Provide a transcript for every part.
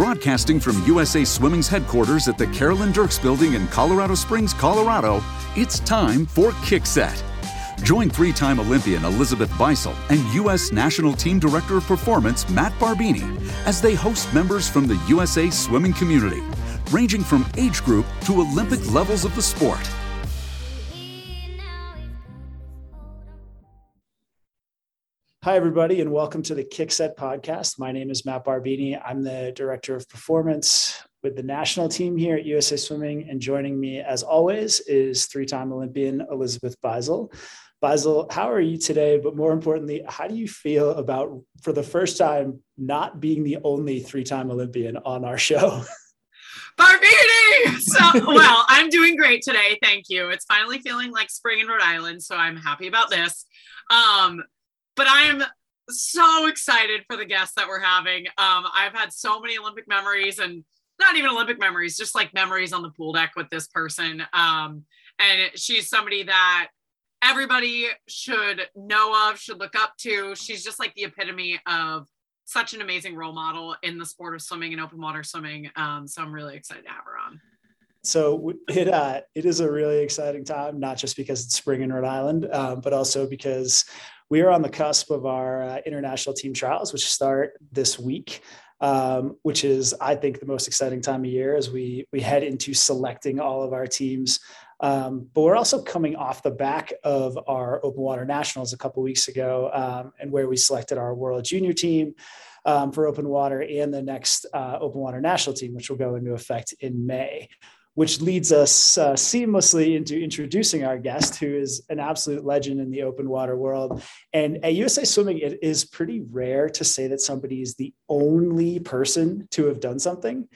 Broadcasting from USA Swimming's headquarters at the Carolyn Dirks Building in Colorado Springs, Colorado, it's time for Kickset. Join three time Olympian Elizabeth Beisel and U.S. National Team Director of Performance Matt Barbini as they host members from the USA swimming community, ranging from age group to Olympic levels of the sport. Hi, everybody, and welcome to the Kickset podcast. My name is Matt Barbini. I'm the Director of Performance with the national team here at USA Swimming. And joining me, as always, is three time Olympian Elizabeth Beisel. Beisel, how are you today? But more importantly, how do you feel about, for the first time, not being the only three time Olympian on our show? Barbini! So, well, I'm doing great today. Thank you. It's finally feeling like spring in Rhode Island. So I'm happy about this. Um, but I'm so excited for the guests that we're having. Um, I've had so many Olympic memories and not even Olympic memories, just like memories on the pool deck with this person. Um, and she's somebody that everybody should know of, should look up to. She's just like the epitome of such an amazing role model in the sport of swimming and open water swimming. Um, so I'm really excited to have her on. So it uh, it is a really exciting time, not just because it's spring in Rhode Island, um, but also because we are on the cusp of our uh, international team trials, which start this week. Um, which is, I think, the most exciting time of year as we we head into selecting all of our teams. Um, but we're also coming off the back of our open water nationals a couple weeks ago, um, and where we selected our world junior team um, for open water and the next uh, open water national team, which will go into effect in May which leads us uh, seamlessly into introducing our guest, who is an absolute legend in the open water world. And at USA Swimming, it is pretty rare to say that somebody is the only person to have done something.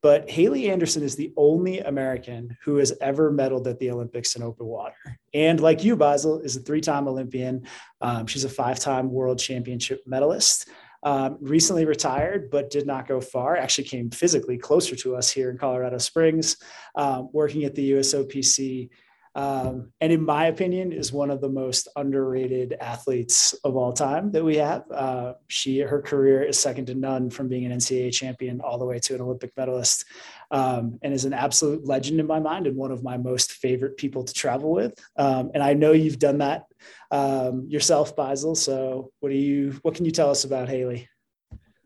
But Haley Anderson is the only American who has ever medaled at the Olympics in open water. And like you, Beisel, is a three time Olympian. Um, she's a five time world championship medalist um, recently retired, but did not go far. Actually, came physically closer to us here in Colorado Springs, um, working at the USOPC. Um, and in my opinion, is one of the most underrated athletes of all time that we have. Uh, she, her career is second to none, from being an NCAA champion all the way to an Olympic medalist, um, and is an absolute legend in my mind and one of my most favorite people to travel with. Um, and I know you've done that um, yourself, Beisel. So what do you what can you tell us about Haley?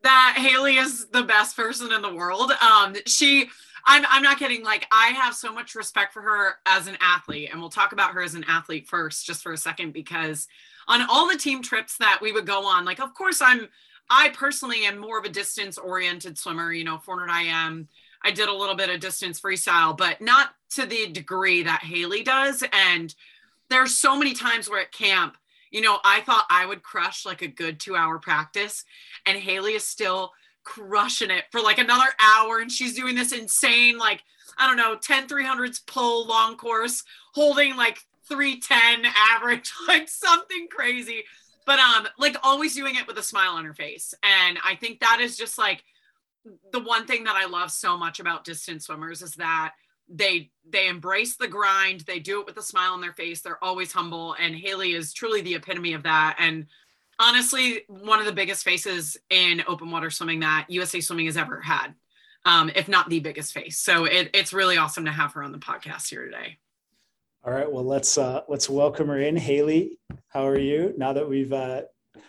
That Haley is the best person in the world. Um, she I'm I'm not kidding. Like I have so much respect for her as an athlete, and we'll talk about her as an athlete first, just for a second, because on all the team trips that we would go on, like of course I'm I personally am more of a distance oriented swimmer, you know, 400 IM. I did a little bit of distance freestyle, but not to the degree that Haley does. And there's so many times where at camp, you know, I thought I would crush like a good two hour practice, and Haley is still crushing it for like another hour. And she's doing this insane, like, I don't know, 10 300s pull long course, holding like 310 average, like something crazy. But um, like always doing it with a smile on her face. And I think that is just like the one thing that I love so much about distance swimmers is that they they embrace the grind they do it with a smile on their face they're always humble and haley is truly the epitome of that and honestly one of the biggest faces in open water swimming that usa swimming has ever had um, if not the biggest face. So it, it's really awesome to have her on the podcast here today. All right well let's uh let's welcome her in. Haley how are you? Now that we've uh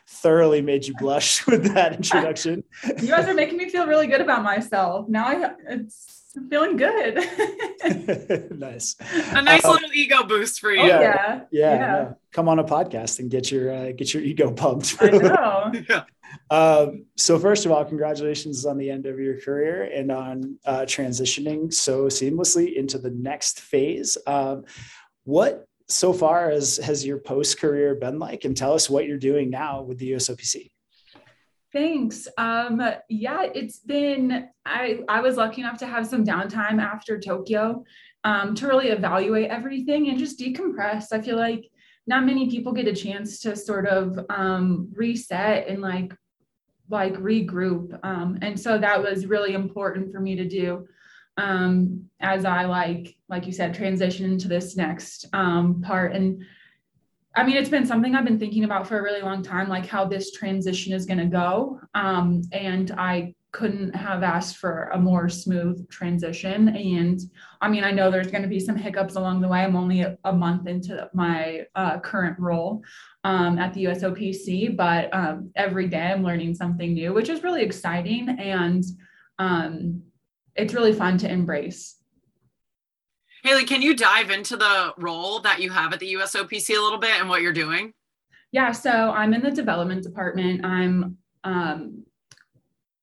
thoroughly made you blush with that introduction. You guys are making me feel really good about myself. Now i it's I'm feeling good. nice. A nice uh, little ego boost for you. Yeah. Yeah. yeah, yeah. Come on a podcast and get your uh, get your ego pumped. I know. yeah. Um, so first of all, congratulations on the end of your career and on uh, transitioning so seamlessly into the next phase. Um, what so far has has your post career been like? And tell us what you're doing now with the USOPC. Thanks. Um, yeah, it's been, I, I was lucky enough to have some downtime after Tokyo um, to really evaluate everything and just decompress. I feel like not many people get a chance to sort of um, reset and like, like regroup. Um, and so that was really important for me to do um, as I like, like you said, transition into this next um, part. And I mean, it's been something I've been thinking about for a really long time, like how this transition is going to go. Um, and I couldn't have asked for a more smooth transition. And I mean, I know there's going to be some hiccups along the way. I'm only a, month into my uh, current role um, at the USOPC, but um, every day I'm learning something new, which is really exciting. And um, it's really fun to embrace. Haley, can you dive into the role that you have at the USOPC a little bit and what you're doing? Yeah, so I'm in the development department. I'm um,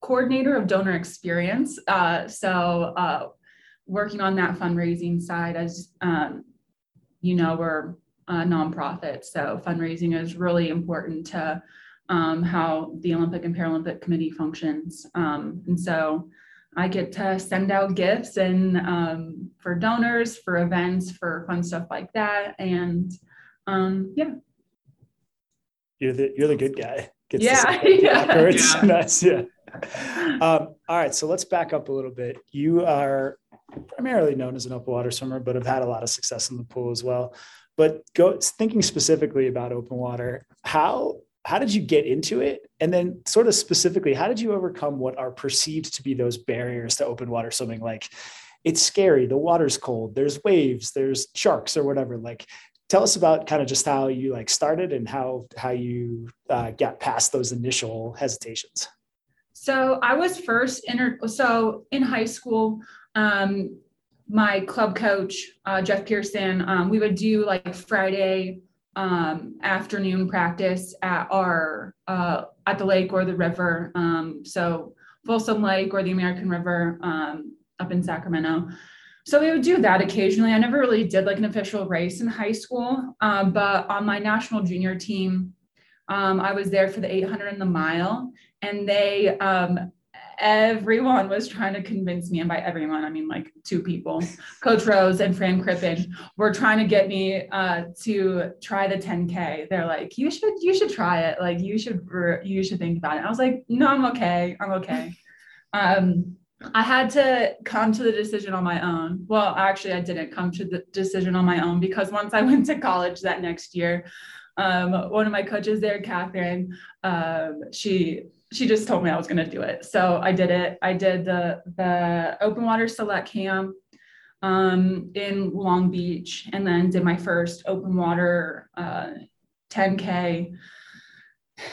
coordinator of donor experience. Uh, so uh, working on that fundraising side as um, you know, we're a nonprofit. So fundraising is really important to um, how the Olympic and Paralympic Committee functions. Um, and so I get to send out gifts and um, for donors, for events, for fun stuff like that. And um, yeah. You're the you're the good guy. Gets yeah, yeah. yeah. nice. Yeah. Um, all right, so let's back up a little bit. You are primarily known as an open water swimmer, but have had a lot of success in the pool as well. But go thinking specifically about open water, how how did you get into it? And then sort of specifically, how did you overcome what are perceived to be those barriers to open water swimming? Like it's scary, the water's cold, there's waves, there's sharks or whatever. Like tell us about kind of just how you like started and how how you uh, got past those initial hesitations. So I was first entered. So in high school, um, my club coach uh, Jeff Pearson, um, we would do like Friday um, afternoon practice at our uh, at the lake or the river. Um, so Folsom Lake or the American River um, up in Sacramento. So we would do that occasionally. I never really did like an official race in high school, um, but on my national junior team, um, I was there for the 800 and the mile, and they um, everyone was trying to convince me, and by everyone, I mean like two people, Coach Rose and Fran Crippen, were trying to get me uh, to try the 10K. They're like, you should, you should try it. Like you should, you should think about it. I was like, no, I'm okay. I'm okay. Um, I had to come to the decision on my own. Well, actually, I didn't come to the decision on my own because once I went to college that next year, um, one of my coaches there, Catherine, um, she she just told me I was going to do it. So I did it. I did the the open water select camp um, in Long Beach, and then did my first open water uh, 10k.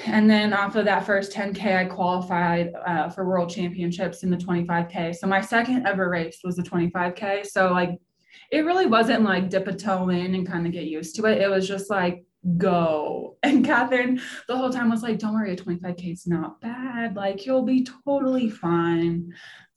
And then off of that first 10k, I qualified uh, for world championships in the 25k. So my second ever race was the 25k. So like, it really wasn't like dip a toe in and kind of get used to it. It was just like go. And Catherine the whole time was like, don't worry, a 25K is not bad. Like you'll be totally fine.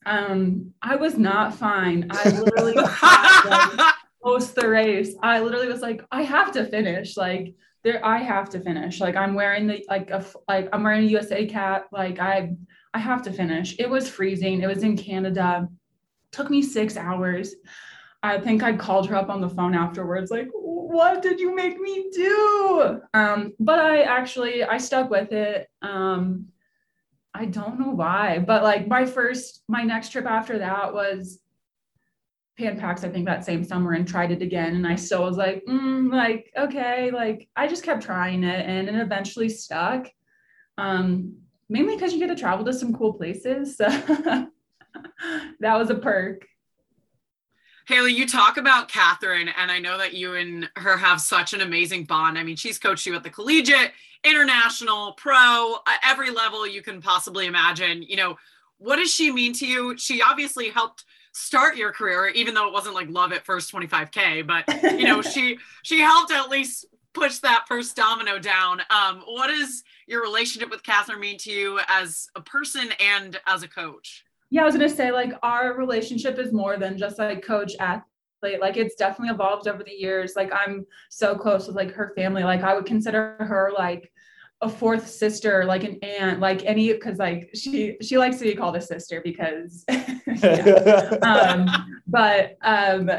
Um, I was not fine. I literally like, post the race. I literally was like, I have to finish. Like there, I have to finish. Like I'm wearing the like a like I'm wearing a USA cap. Like I I have to finish. It was freezing. It was in Canada. took me six hours. I think I called her up on the phone afterwards, like, what did you make me do? Um, but I actually I stuck with it. Um, I don't know why, but like my first, my next trip after that was Pan Pacs, I think that same summer and tried it again. And I still was like, mm, like, okay, like I just kept trying it and it eventually stuck. Um, mainly because you get to travel to some cool places. So that was a perk. Haley, you talk about Catherine, and I know that you and her have such an amazing bond. I mean, she's coached you at the collegiate, international, pro, every level you can possibly imagine. You know, what does she mean to you? She obviously helped start your career, even though it wasn't like love at first 25k, but you know, she she helped at least push that first domino down. Um, what does your relationship with Catherine mean to you as a person and as a coach? Yeah, I was gonna say like our relationship is more than just like coach athlete. Like it's definitely evolved over the years. Like I'm so close with like her family. Like I would consider her like a fourth sister, like an aunt, like any because like she she likes to be called a sister because um, but um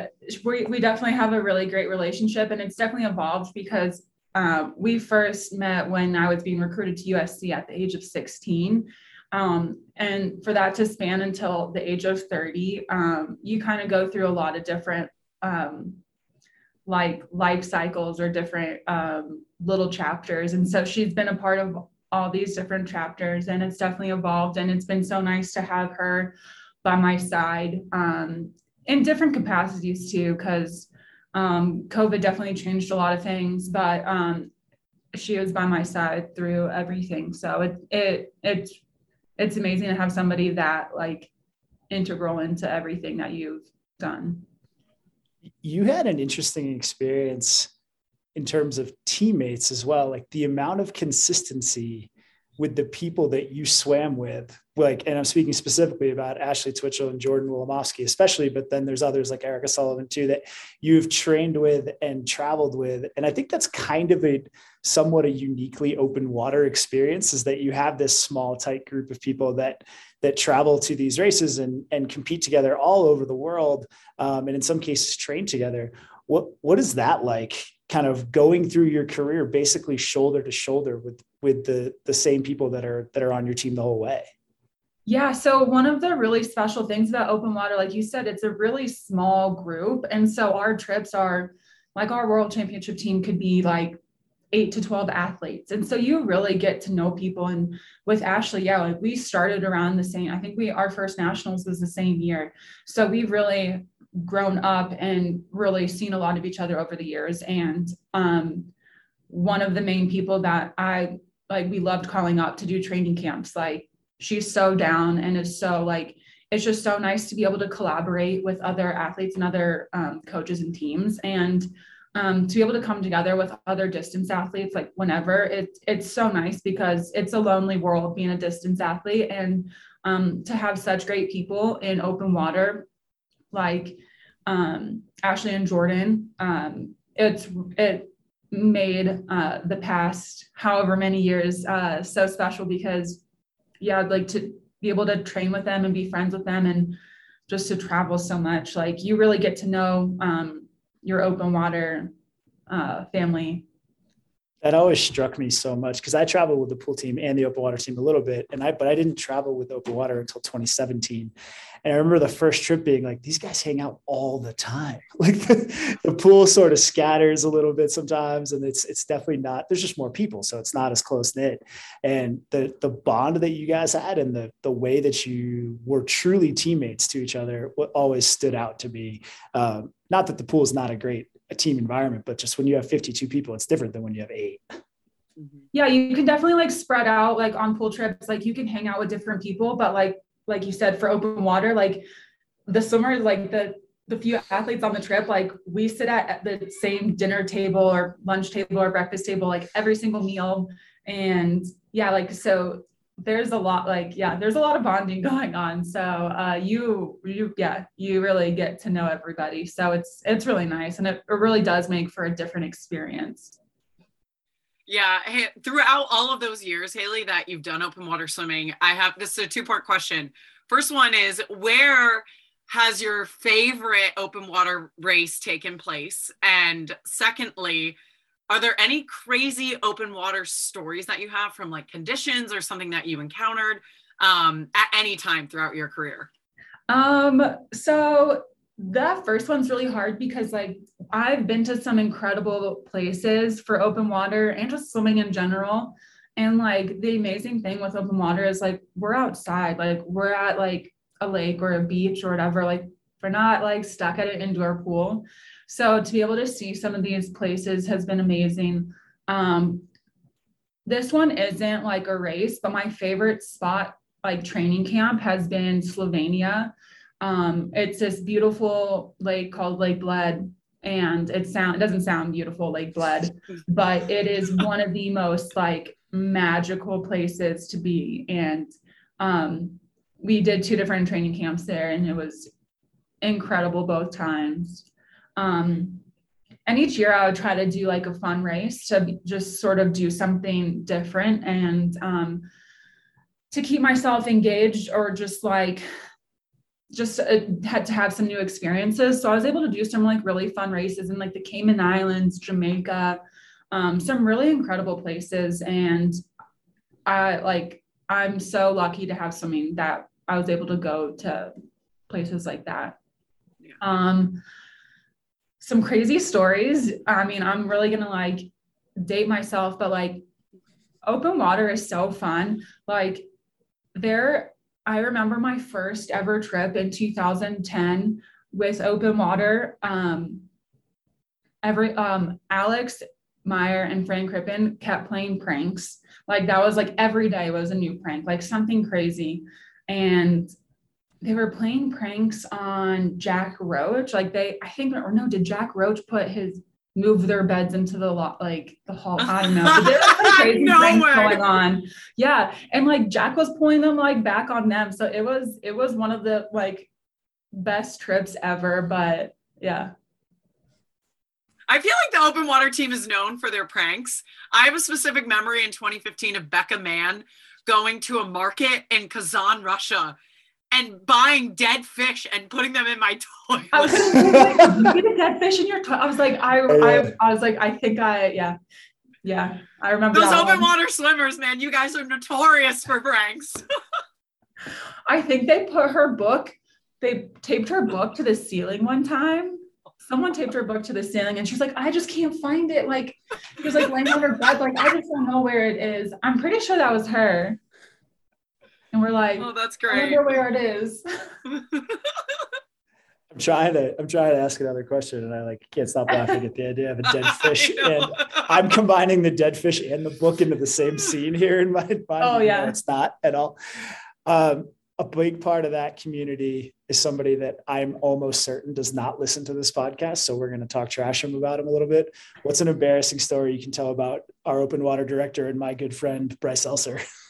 we, we definitely have a really great relationship and it's definitely evolved because um, we first met when I was being recruited to USC at the age of 16 um, and for that to span until the age of 30, um, you kind of go through a lot of different um, like life cycles or different um, little chapters. And so she's been a part of all these different chapters and it's definitely evolved and it's been so nice to have her by my side um, in different capacities too because um, covid definitely changed a lot of things but she was by my side through everything so it it it's it's amazing to have somebody that like integral into everything that you've done. You had an interesting experience in terms of teammates as well like the amount of consistency with the people that you swam with like and i'm speaking specifically about ashley twichell and jordan Wilimovsky especially but then there's others like erica sullivan too that you've trained with and traveled with and i think that's kind of a somewhat a uniquely open water experience is that you have this small tight group of people that that travel to these races and and compete together all over the world um, and in some cases train together. What what is that like kind of going through your career basically shoulder to shoulder with with the the same people that are that are on your team the whole way? Yeah so one of the really special things about open water like you said it's a really small group. And so our trips are like our world championship team could be like 8 to 12 athletes and so you really get to know people and with ashley yeah like we started around the same i think we our first nationals was the same year so we've really grown up and really seen a lot of each other over the years. And um, one of the main people that I like, we loved calling up to do training camps. Like, she's so down and is so like, it's just so nice to be able to collaborate with other athletes and other um, coaches and teams. And um, to be able to come together with other distance athletes, like whenever it, it's so nice because it's a lonely world being a distance athlete and um, to have such great people in open water like um, Ashley and Jordan. Um, it's it made uh, the past however many years uh, so special because yeah, I'd like to be able to train with them and be friends with them and just to travel so much. Like you really get to know um, your open water uh, family that always struck me so much because I traveled with the pool team and the open water team a little bit, and I but I didn't travel with open water until 2017. And I remember the first trip being like, these guys hang out all the time. Like the, the pool sort of scatters a little bit sometimes, and it's it's definitely not. There's just more people, so it's not as close knit. And the the bond that you guys had and the the way that you were truly teammates to each other, always stood out to me. Um, not that the pool is not a great a team environment, but just when you have 52 people, it's different than when you have eight. Yeah, you can definitely like spread out like on pool trips. Like you can hang out with different people, but like like you said, for open water, like the summer, like the the few athletes on the trip, like we sit at the same dinner table or lunch table or breakfast table, like every single meal. And yeah, like so there's a lot like yeah there's a lot of bonding going on. So uh you you yeah you really get to know everybody. So it's it's really nice and it, it really does make for a different experience. Yeah hey, throughout all of those years haley that you've done open water swimming i have this is a two part question. First one is where has your favorite open water race taken place? And secondly are there any crazy open water stories that you have from like conditions or something that you encountered um, at any time throughout your career? Um, so that first one's really hard because like I've been to some incredible places for open water and just swimming in general. And like the amazing thing with open water is like we're outside, like we're at like a lake or a beach or whatever. Like we're not like stuck at an indoor pool. So to be able to see some of these places has been amazing. Um, this one isn't like a race, but my favorite spot, like training camp, has been Slovenia. Um, it's this beautiful lake called Lake Bled, and it sound it doesn't sound beautiful, Lake Bled, but it is one of the most like magical places to be. And um, we did two different training camps there, and it was incredible both times. Um, and each year I would try to do like a fun race to just sort of do something different and um, to keep myself engaged or just like just uh, had to have some new experiences. So I was able to do some like really fun races in like the Cayman Islands, Jamaica, um, some really incredible places. And I like, I'm so lucky to have something that I was able to go to places like that. Um, some crazy stories. I mean, I'm really gonna like date myself, but like open water is so fun. Like there, I remember my first ever trip in 2010 with open water. Um, every um, Alex Meyer and Fran Crippen kept playing pranks. Like that was like every day was a new prank, like something crazy. And they were playing pranks on Jack Roach. Like they, I think, or no, did Jack Roach put his move their beds into the lot, like the hall? I don't know. But there was crazy no pranks way. going on. Yeah, and like Jack was pulling them like back on them. So it was it was one of the like best trips ever. But yeah. I feel like the open water team is known for their pranks. I have a specific memory in 2015 of Becca Mann going to a market in Kazan, Russia, and buying dead fish and putting them in my toilet. I was like, you get a dead fish in your toilet. I was like, I, I, I was like, I think I, yeah, yeah, I remember those open one. water swimmers, man. You guys are notorious for pranks. I think they put her book. They taped her book to the ceiling one time. Someone taped her book to the ceiling, and she's like, "I just can't find it." Like, she was like laying on her bed, like, "I just don't know where it is." I'm pretty sure that was her and we're like, oh, that's great. I wonder where it is. I'm trying to I'm trying to ask another question and I like can't stop laughing at the idea of a dead fish. and I'm combining the dead fish and the book into the same scene here in my mind. Oh yeah. No, it's not at all. Um, a big part of that community is somebody that I'm almost certain does not listen to this podcast. So we're going to talk trash him about him a little bit. What's an embarrassing story you can tell about our open water director and my good friend Bryce Elser?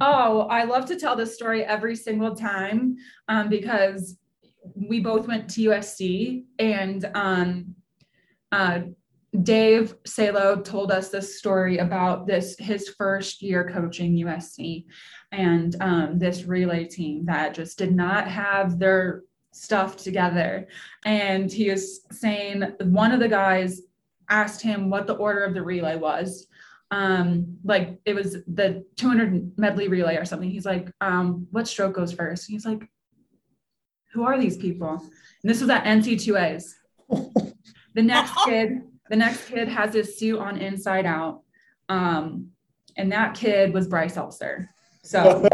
Oh, I love to tell this story every single time um, because we both went to USC and um, uh, Dave Salo told us this story about this his first year coaching USC and um, this relay team that just did not have their stuff together. And he is saying one of the guys asked him what the order of the relay was um like it was the 200 medley relay or something. He's like um what stroke goes first? He's like who are these people? And this was at NCAAs the next kid the next kid has his suit on inside out. Um and that kid was bryce elser so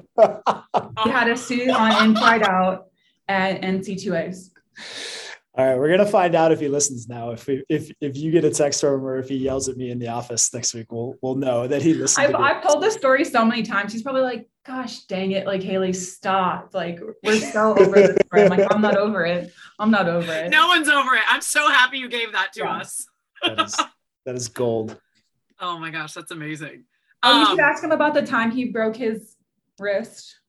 he had a suit on inside out at NCAAs all right, we're gonna find out if he listens now. If we, if if you get a text from him or if he yells at me in the office next week, we'll we'll know that he listens. I've, I've told this story so many times. He's probably like, "Gosh, dang it! Like Haley, stop! Like we're so over this." I'm like, I'm not over it. I'm not over it. No one's over it. I'm so happy you gave that to yeah. us. that, is, that is gold. Oh my gosh, that's amazing. Oh, um, you should um, ask him about the time he broke his wrist.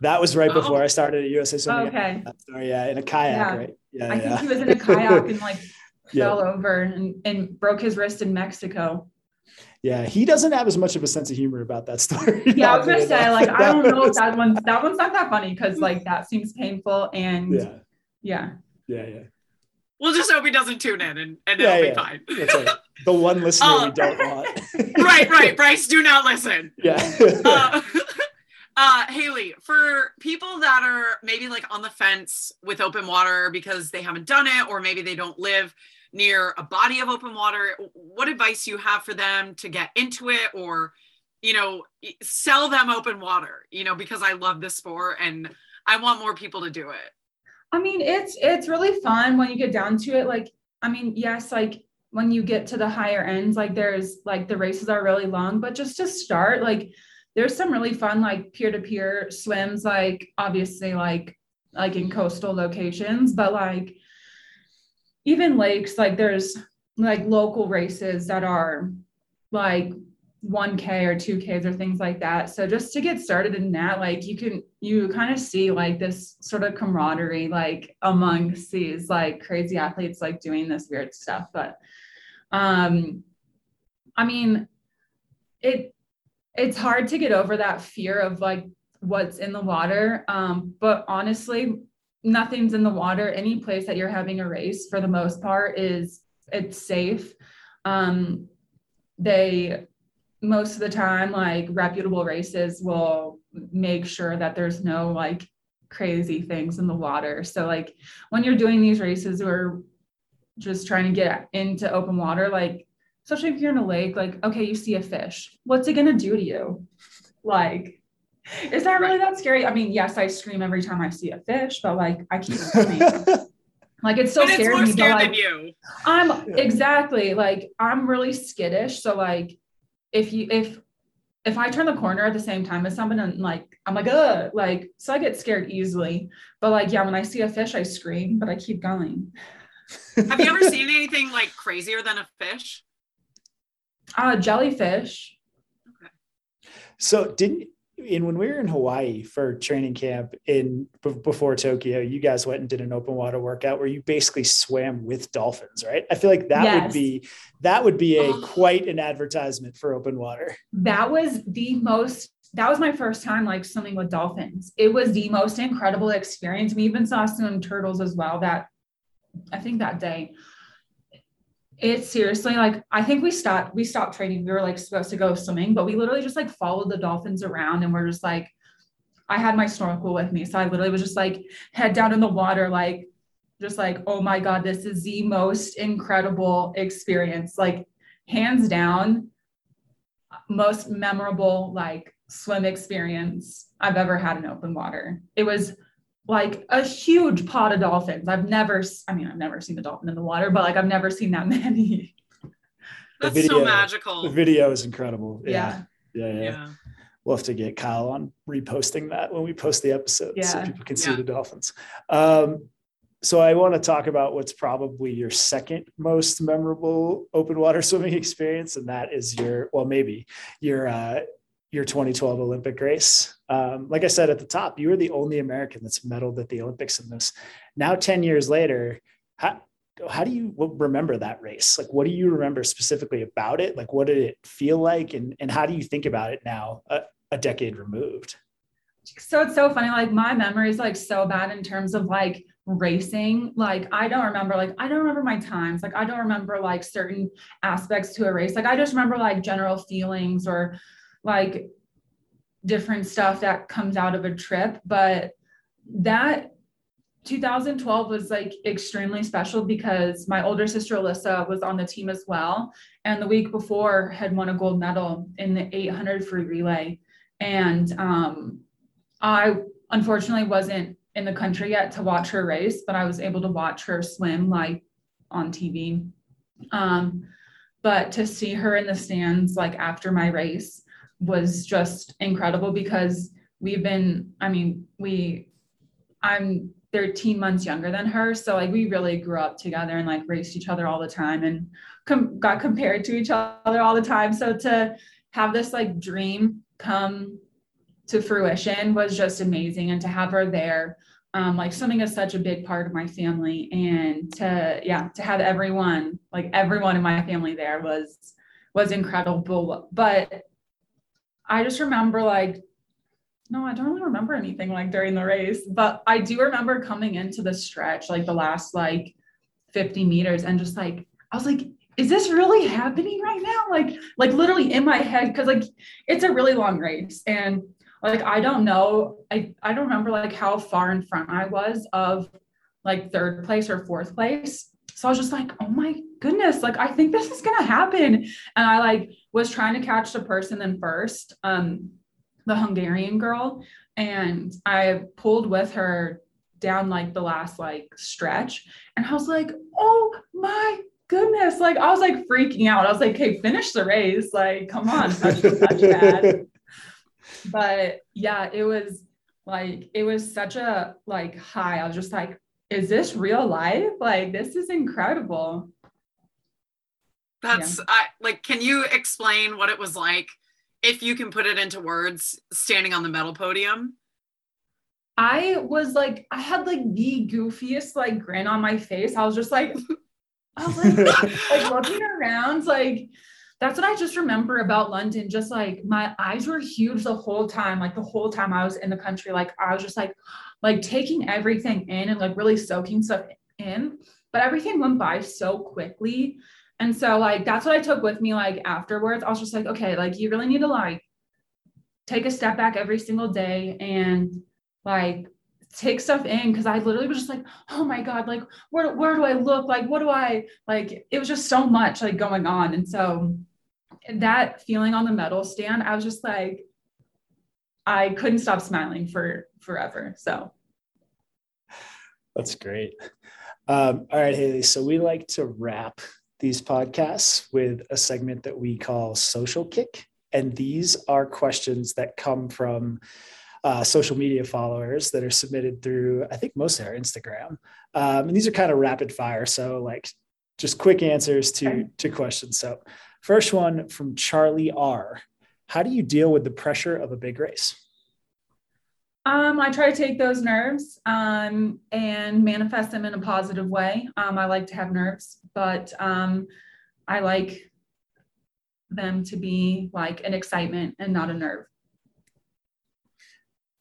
That was right before oh. I started at USA Swimming. Okay. Sorry, yeah, in a kayak, yeah. right? Yeah, I yeah. think he was in a kayak and like fell over and, and broke his wrist in Mexico. Yeah, he doesn't have as much of a sense of humor about that story. Yeah, I was gonna say, like, I don't know if that one that one's not that funny because like that seems painful and yeah. Yeah. Yeah, yeah. We'll just hope he doesn't tune in and, and yeah, it'll yeah. be fine. That's right. The one listener uh, we don't want. right, right. Bryce, do not listen. Yeah. Uh, uh, Haley, for people that are maybe like on the fence with open water because they haven't done it, or maybe they don't live near a body of open water, what advice you have for them to get into it or, you know, sell them open water, you know, because I love this sport and I want more people to do it. I mean, it's it's really fun when you get down to it. Like, I mean, yes, like when you get to the higher ends, like there's like the races are really long, but just to start, like there's some really fun like peer-to-peer swims like obviously like like in coastal locations but like even lakes like there's like local races that are like 1k or 2ks or things like that. So just to get started in that like you can you kind of see like this sort of camaraderie like amongst these like crazy athletes like doing this weird stuff. But um i mean it it's hard to get over that fear of like what's in the water. Um, but honestly, nothing's in the water. Any place that you're having a race, for the most part, is it's safe. Um, they most of the time, like reputable races, will make sure that there's no like crazy things in the water. So like when you're doing these races or just trying to get into open water, like especially if you're in a lake, like, okay, you see a fish. What's it gonna do to you? Like, is that really that scary? I mean, yes, I scream every time I see a fish, but like I keep screaming. like it's so but it's scary. more scared like, than you. I'm Yeah. exactly like I'm really skittish. So like if you if if I turn the corner at the same time as someone and like I'm like uh like so I get scared easily. But like yeah, when I see a fish, I scream, but I keep going. Have you ever seen anything like crazier than a fish? Uh jellyfish. Okay. So didn't in when we were in Hawaii for training camp in b- before Tokyo, you guys went and did an open water workout where you basically swam with dolphins, right? I feel like that would be that would be a Oh. quite an advertisement for open water. That was the most that was my first time like swimming with dolphins. It was the most incredible experience. We even saw some turtles as well that I think that day. It's seriously like I think we stopped we stopped training. We were like supposed to go swimming, but we literally just like followed the dolphins around and we're just like I had my snorkel with me. So I literally was just like head down in the water, like just like, oh my God, this is the most incredible experience. Like hands down, most memorable like swim experience I've ever had in open water. It was like a huge pot of dolphins. I've never, I mean, I've never seen a dolphin in the water, but like I've never seen that many. That's video- so magical. The video is incredible. Yeah. Yeah. Yeah. yeah. yeah. We'll have to get Kyle on reposting that when we post the episode so people can see the dolphins. Um, so I want to talk about what's probably your second most memorable open water swimming experience, and that is your well, maybe your uh, your 2012 Olympic race. Um, like I said at the top, you were the only American that's medaled at the Olympics in this. Now, 10 years later, how, how do you remember that race? Like, what do you remember specifically about it? Like, what did it feel like? And, and how do you think about it now, a, a decade removed? So it's so funny. Like my memory is like so bad in terms of like racing. Like I don't remember, like I don't remember my times. Like I don't remember like certain aspects to a race. Like I just remember like general feelings or like different stuff that comes out of a trip. But that 2012 was like extremely special because my older sister Alyssa was on the team as well. And the week before had won a gold medal in the 800 free relay. And um, I unfortunately wasn't in the country yet to watch her race, but I was able to watch her swim like on TV. Um, but to see her in the stands like after my race was just incredible because we've been, I mean, we, I'm 13 months younger than her. So like we really grew up together and like raced each other all the time and com- got compared to each other all the time. So to have this like dream come to fruition was just amazing. And to have her there, um, like swimming is such a big part of my family. And to, yeah, to have everyone, like everyone in my family there was, was incredible. But I just remember like, no, I don't really remember anything like during the race, but I do remember coming into the stretch, like the last like 50 meters and just like, I was like, is this really happening right now? Like, like literally in my head, cause like it's a really long race and like I don't know, I, I don't remember like how far in front I was of like third place or fourth place. So I was just like, oh my goodness, like I think this is gonna happen. And I like was trying to catch the person in first, um, the Hungarian girl, and I pulled with her down like the last like stretch, and I was like, oh my goodness, like I was like freaking out. I was like, hey, finish the race, like come on, touch that but yeah, it was like it was such a like high. I was just like, is this real life? Like this is incredible. That's I like can you explain what it was like if you can put it into words standing on the medal podium? I was like, I had like the goofiest like grin on my face. I was just like, I was like, like looking around, like that's what I just remember about London. Just like my eyes were huge the whole time, like the whole time I was in the country. Like I was just like, like taking everything in and like really soaking stuff in. But everything went by so quickly. And so like that's what I took with me like afterwards. I was just like, okay, like you really need to like take a step back every single day and like take stuff in because I literally was just like, oh my God, like where, where do I look? Like, what do I like? It was just so much like going on. And so that feeling on the medal stand, I was just like, I couldn't stop smiling for forever. So that's great. Um, all right, Haley. So we like to wrap these podcasts with a segment that we call social kick. And these are questions that come from uh, social media followers that are submitted through, I think, most of our Instagram. Um, and these are kind of rapid fire. So, like, just quick answers to, to questions. So, first one from Charlie R. How do you deal with the pressure of a big race? Um, I try to take those nerves um, and manifest them in a positive way. Um, I like to have nerves, but um, I like them to be like an excitement and not a nerve.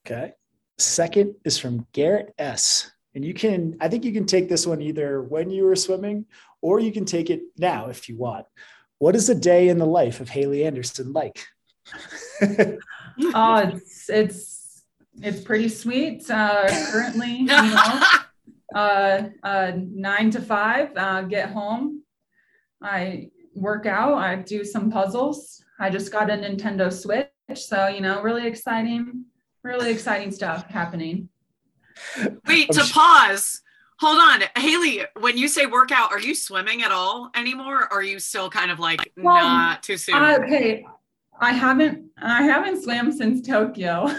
Okay. Second is from Garrett S. And you can, I think you can take this one either when you were swimming or you can take it now if you want. What is a day in the life of Haley Anderson like? oh, it's, it's, it's pretty sweet. Uh, currently, you know, uh, uh, nine to five, uh, get home. I work out. I do some puzzles. I just got a Nintendo Switch. So, you know, really exciting really exciting stuff happening. Wait, to pause. Hold on. Haley, when you say workout, are you swimming at all anymore? Or are you still kind of like well, not too soon? Uh, okay. I haven't I haven't swam since Tokyo.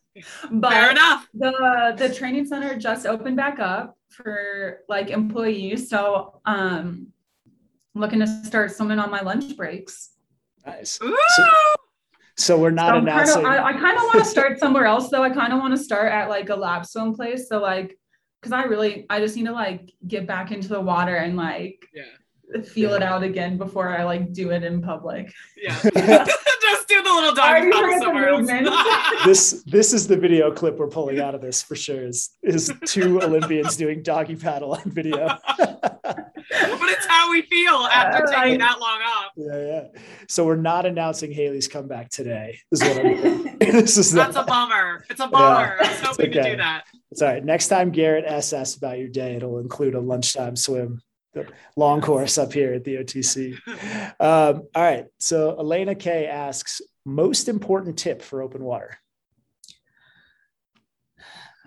but Fair enough. The the training center just opened back up for like employees. So um I'm looking to start swimming on my lunch breaks. Nice. So, so we're not so announcing. Kind of, I, I kind of want to start somewhere else though. I kind of want to start at like a lap swim place. So like, because I really, I just need to like get back into the water and like yeah. Feel yeah. it out again before I like do it in public. Yeah. just do the little dog somewhere else. this this is the video clip we're pulling out of this for sure. Is is two Olympians doing doggy paddle on video but it's how we feel after uh, taking that long off. Yeah, yeah. So we're not announcing Haley's comeback today. Is what I'm this is that's a bummer. It's a bummer. Yeah, I was hoping okay. to do that. It's all right. Next time Garrett asks about your day, it'll include a lunchtime swim. The long course up here at the OTC. Um, all right. So Elena K asks, most important tip for open water.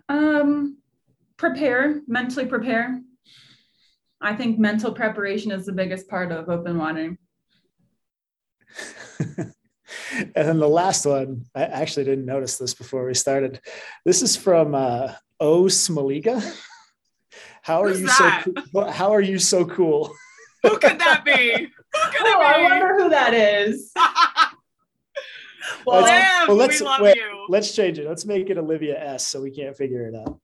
Um, prepare, mentally prepare. I think mental preparation is the biggest part of open water. and then the last one, I actually didn't notice this before we started. This is from uh, O Smoliga. How are Who's you that? so? How are you so cool? Who could that be? Who could oh, I wonder who that is. well, Liv, well, let's we love wait, you. Let's change it. Let's make it Olivia S. So we can't figure it out.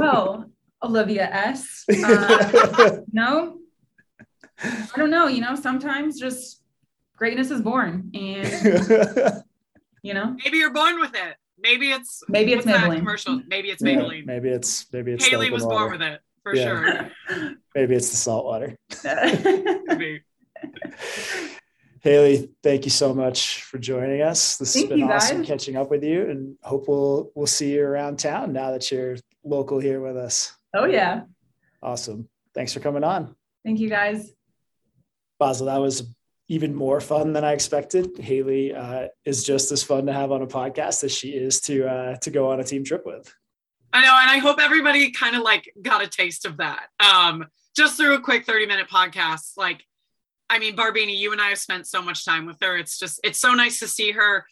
well, Olivia S. Uh, no, I don't know. You know, sometimes just greatness is born, and you know, maybe you're born with it. Maybe it's maybe it's Maybelline commercial. Maybe it's Maybelline. Yeah, maybe it's maybe it's Haley was born with it for yeah. sure. maybe it's the salt water. Haley, thank you so much for joining us. This thank has been awesome catching up with you, and hope we'll we'll see you around town now that you're local here with us. Oh, yeah. Awesome. Thanks for coming on. Thank you, guys. Beisel, that was even more fun than I expected. Haley uh, is just as fun to have on a podcast as she is to uh, to go on a team trip with. I know, and I hope everybody kind of like got a taste of that. Um, just through a quick 30 minute podcast. Like, I mean, Barbini, you and I have spent so much time with her. It's just, it's so nice to see her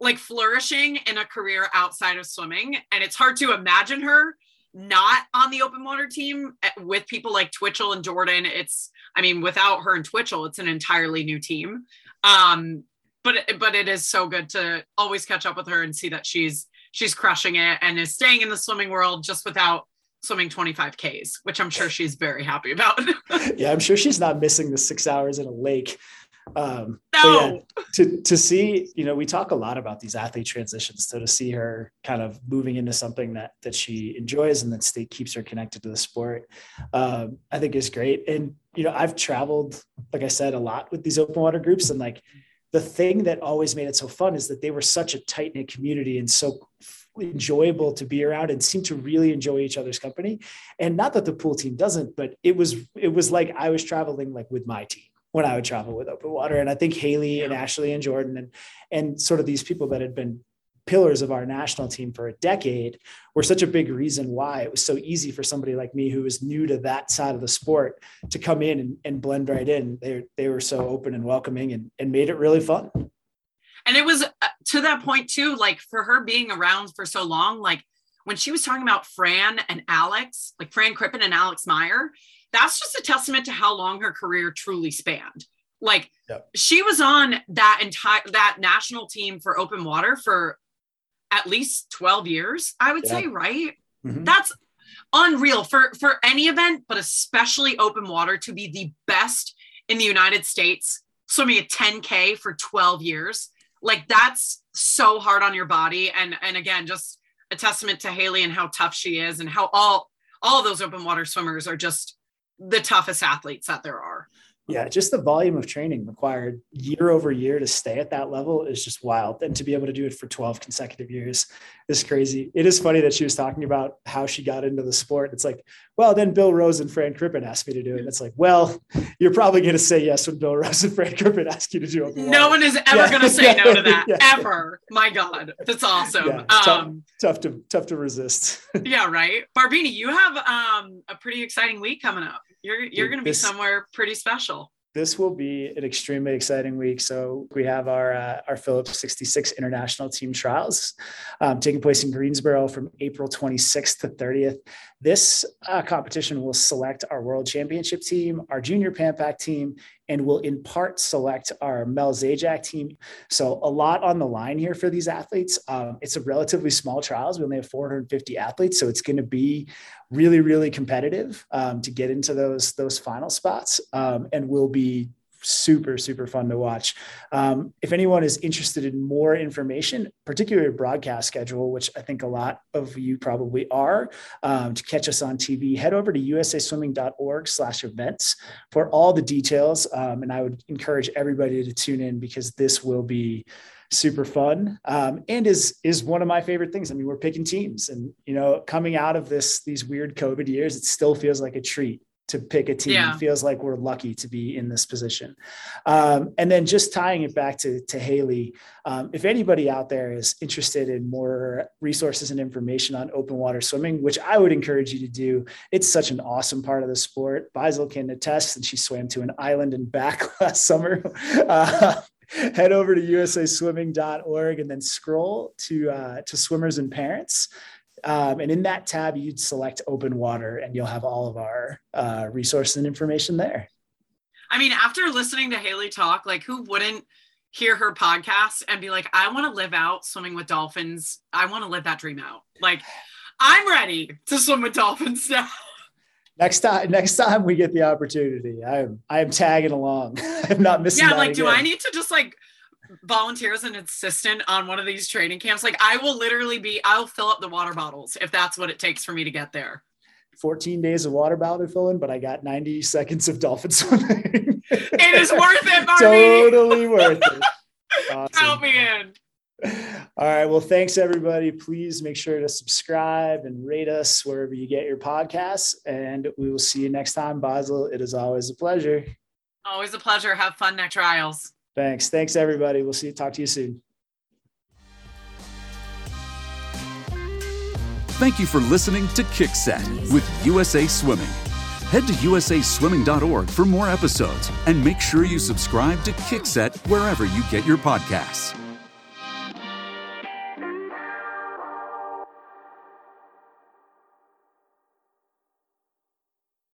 like flourishing in a career outside of swimming. And it's hard to imagine her not on the open water team eh, with people like Twichell and Jordan. It's, I mean, without her and Twichell, it's an entirely new team. Um, but but it is so good to always catch up with her and see that she's she's crushing it and is staying in the swimming world just without swimming 25 Ks, which I'm sure she's very happy about. yeah, I'm sure she's not missing the six hours in a lake um, no. Yeah, to to see, you know, we talk a lot about these athlete transitions. So to see her kind of moving into something that that she enjoys and that state keeps her connected to the sport, um, I think is great. And you know, I've traveled, like I said, a lot with these open water groups, and like the thing that always made it so fun is that they were such a tight knit community and so enjoyable to be around and seem to really enjoy each other's company. And not that the pool team doesn't, but it was it was like I was traveling like with my team when I would travel with open water. And I think Haley and Ashley and Jordan and and sort of these people that had been pillars of our national team for a decade were such a big reason why it was so easy for somebody like me who was new to that side of the sport to come in and, and blend right in. They, they were so open and welcoming and, and made it really fun. And it was uh, to that point too, like for her being around for so long, like when she was talking about Fran and Alex, like Fran Crippen and Alex Meyer, that's just a testament to how long her career truly spanned. Like yep. she was on that entire that national team for open water for at least 12 years, I would yeah. say, right? Mm-hmm. That's unreal for for any event, but especially open water to be the best in the United States swimming a 10k for 12 years. Like that's so hard on your body and and again just a testament to Haley and how tough she is and how all all of those open water swimmers are just the toughest athletes that there are. Yeah, just the volume of training required year over year to stay at that level is just wild. And to be able to do it for 12 consecutive years is crazy. It is funny that she was talking about how she got into the sport. It's like, well, then Bill Rose and Fran Crippen asked me to do it. And it's like, well, you're probably going to say yes when Bill Rose and Fran Crippen ask you to do it. No one is ever yeah. going to say no to that yeah. ever. My God, that's awesome. Yeah, um, tough, tough, to tough to resist. yeah, right. Barbini, you have um, a pretty exciting week coming up. You're you're going to be somewhere pretty special this will be an extremely exciting week. So we have our uh, our Phillips 66 International Team Trials um, taking place in Greensboro from April 26th to 30th. This uh, competition will select our World Championship team, our Junior Pan Pac team, and will in part select our Mel Zajac team. So a lot on the line here for these athletes. Um, it's a relatively small trials. We only have 450 athletes, so it's going to be really, really competitive um, to get into those those final spots, um, and will be super super fun to watch. Um, if anyone is interested in more information particularly broadcast schedule which i think a lot of you probably are um, to catch us on tv head over to usaswimming.org slash events for all the details. Um, and i would encourage everybody to tune in because this will be super fun. Um, and is is one of my favorite things. I mean we're picking teams and you know coming out of this these weird covid years it still feels like a treat to pick a team. Yeah. It feels like we're lucky to be in this position. Um, and then just tying it back to, to Haley, um, if anybody out there is interested in more resources and information on open water swimming, which I would encourage you to do, it's such an awesome part of the sport. Beisel can attest, and she swam to an island and back last summer. Uh, head over to usaswimming.org and then scroll to uh, to swimmers and parents um, and in that tab, you'd select open water and you'll have all of our uh, resources and information there. I mean, after listening to Haley talk, like who wouldn't hear her podcast and be like, I want to live out swimming with dolphins. I want to live that dream out. Like, I'm ready to swim with dolphins now. Next time, next time we get the opportunity, I'm I'm tagging along. I'm not missing. Yeah, like, again. do I need to just like volunteer as an assistant on one of these training camps, like I will literally be, I'll fill up the water bottles if that's what it takes for me to get there. 14 days of water bottle filling, but I got 90 seconds of dolphin swimming. it is worth it, Totally worth it. Awesome. Count me in. All right. Well, thanks everybody. Please make sure to subscribe and rate us wherever you get your podcasts. And we will see you next time, Beisel. It is always a pleasure. Always a pleasure. Have fun next trials. Thanks. Thanks, everybody. We'll see you. Talk to you soon. Thank you for listening to Kickset with USA Swimming. Head to usaswimming.org for more episodes and make sure you subscribe to Kickset wherever you get your podcasts.